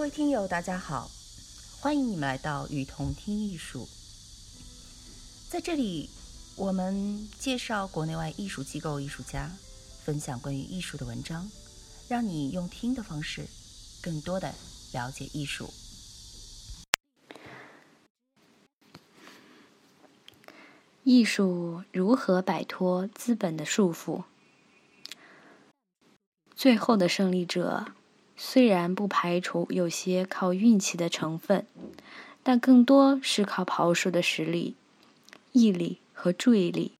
各位听友，大家好，欢迎你们来到雨桐听艺术。在这里，我们介绍国内外艺术机构、艺术家，分享关于艺术的文章，让你用听的方式，更多的了解艺术。艺术如何摆脱资本的束缚？最后的胜利者。虽然不排除有些靠运气的成分，但更多是靠跑术的实力、毅力和注意力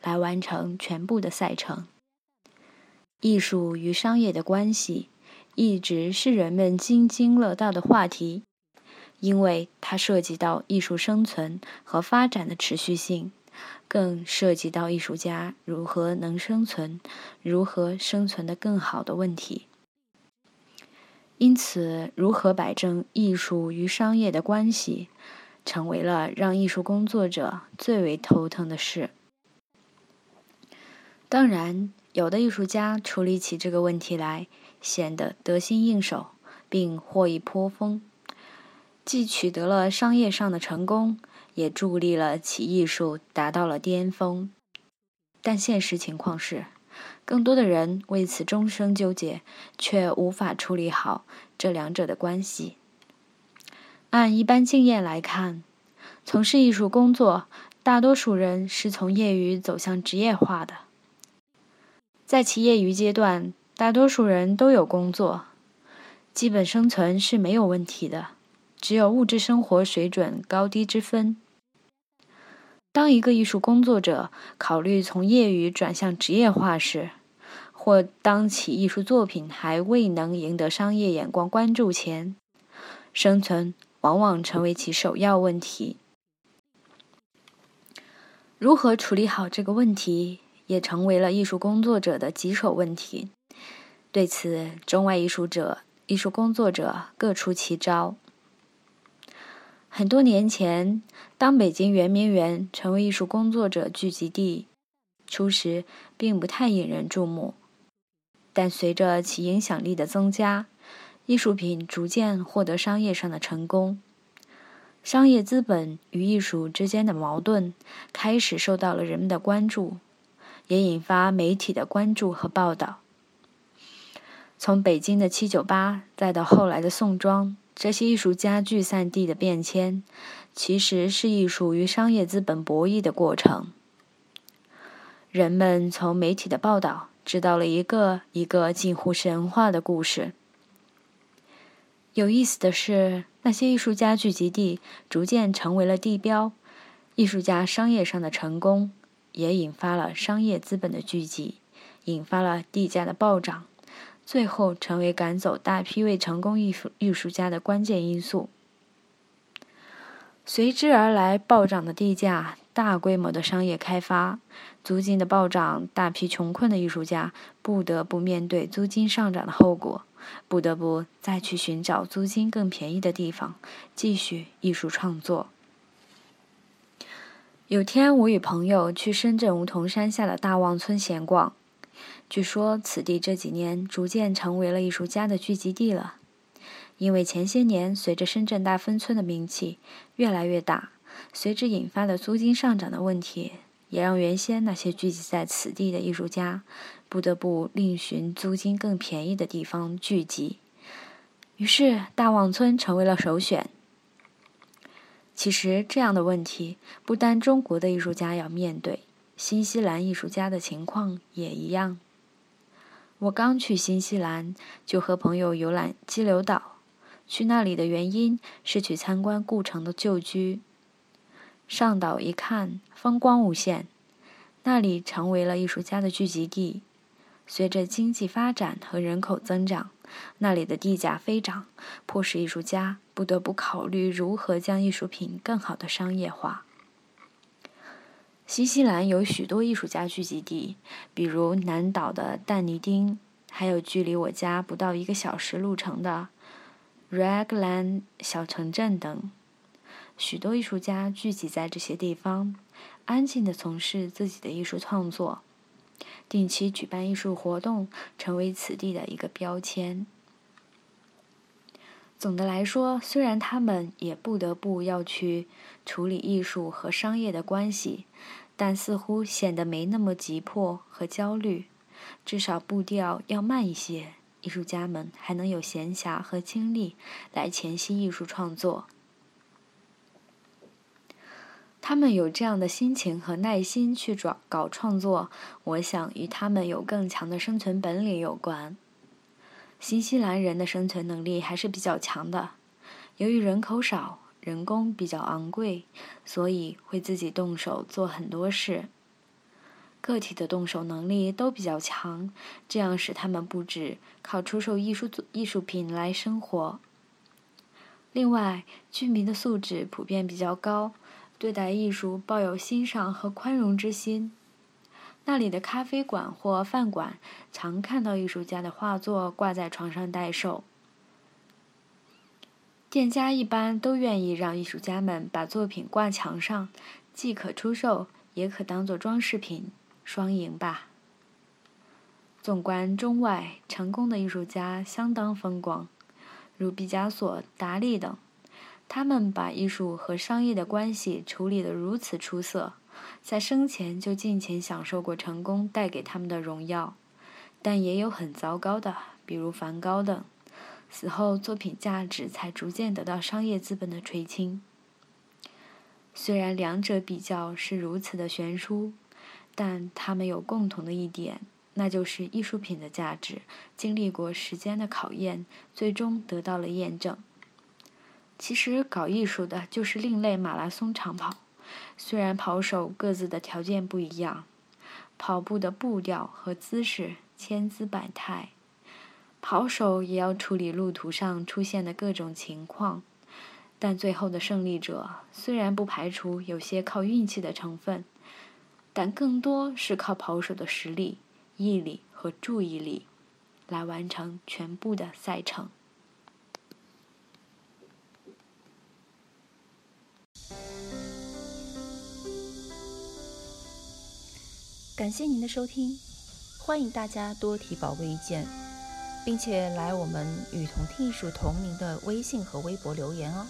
来完成全部的赛程。艺术与商业的关系一直是人们津津乐道的话题，因为它涉及到艺术生存和发展的持续性，更涉及到艺术家如何能生存、如何生存的更好的问题。因此，如何摆正艺术与商业的关系，成为了让艺术工作者最为头疼的事。当然，有的艺术家处理起这个问题来，显得得心应手，并获益颇丰，既取得了商业上的成功，也助力了其艺术达到了巅峰。但现实情况是。更多的人为此终生纠结，却无法处理好这两者的关系。按一般经验来看，从事艺术工作，大多数人是从业余走向职业化的。在其业余阶段，大多数人都有工作，基本生存是没有问题的，只有物质生活水准高低之分。当一个艺术工作者考虑从业余转向职业化时，或当其艺术作品还未能赢得商业眼光关注前，生存往往成为其首要问题。如何处理好这个问题，也成为了艺术工作者的棘手问题。对此，中外艺术者、艺术工作者各出奇招。很多年前，当北京圆明园成为艺术工作者聚集地，初时并不太引人注目。但随着其影响力的增加，艺术品逐渐获得商业上的成功，商业资本与艺术之间的矛盾开始受到了人们的关注，也引发媒体的关注和报道。从北京的七九八，再到后来的宋庄。这些艺术家聚散地的变迁，其实是艺术与商业资本博弈的过程。人们从媒体的报道知道了一个一个近乎神话的故事。有意思的是，那些艺术家聚集地逐渐成为了地标，艺术家商业上的成功也引发了商业资本的聚集，引发了地价的暴涨。最后成为赶走大批未成功艺术艺术家的关键因素。随之而来暴涨的地价、大规模的商业开发、租金的暴涨，大批穷困的艺术家不得不面对租金上涨的后果，不得不再去寻找租金更便宜的地方继续艺术创作。有天，我与朋友去深圳梧桐山下的大望村闲逛。据说此地这几年逐渐成为了艺术家的聚集地了，因为前些年随着深圳大芬村的名气越来越大，随之引发的租金上涨的问题，也让原先那些聚集在此地的艺术家不得不另寻租金更便宜的地方聚集，于是大望村成为了首选。其实这样的问题不单中国的艺术家要面对，新西兰艺术家的情况也一样。我刚去新西兰，就和朋友游览激流岛。去那里的原因是去参观故城的旧居。上岛一看，风光无限，那里成为了艺术家的聚集地。随着经济发展和人口增长，那里的地价飞涨，迫使艺术家不得不考虑如何将艺术品更好的商业化。新西兰有许多艺术家聚集地，比如南岛的但尼丁，还有距离我家不到一个小时路程的 Raglan 小城镇等。许多艺术家聚集在这些地方，安静地从事自己的艺术创作，定期举办艺术活动，成为此地的一个标签。总的来说，虽然他们也不得不要去处理艺术和商业的关系，但似乎显得没那么急迫和焦虑，至少步调要慢一些。艺术家们还能有闲暇和精力来前期艺术创作。他们有这样的心情和耐心去搞搞创作，我想与他们有更强的生存本领有关。新西兰人的生存能力还是比较强的。由于人口少，人工比较昂贵，所以会自己动手做很多事。个体的动手能力都比较强，这样使他们不止靠出售艺术艺术品来生活。另外，居民的素质普遍比较高，对待艺术抱有欣赏和宽容之心。那里的咖啡馆或饭馆常看到艺术家的画作挂在床上待售。店家一般都愿意让艺术家们把作品挂墙上，既可出售，也可当做装饰品，双赢吧。纵观中外，成功的艺术家相当风光，如毕加索、达利等，他们把艺术和商业的关系处理得如此出色。在生前就尽情享受过成功带给他们的荣耀，但也有很糟糕的，比如梵高等，死后作品价值才逐渐得到商业资本的垂青。虽然两者比较是如此的悬殊，但他们有共同的一点，那就是艺术品的价值经历过时间的考验，最终得到了验证。其实搞艺术的就是另类马拉松长跑。虽然跑手各自的条件不一样，跑步的步调和姿势千姿百态，跑手也要处理路途上出现的各种情况。但最后的胜利者虽然不排除有些靠运气的成分，但更多是靠跑手的实力、毅力和注意力来完成全部的赛程。感谢您的收听，欢迎大家多提宝贵意见，并且来我们与同听艺术同名的微信和微博留言哦。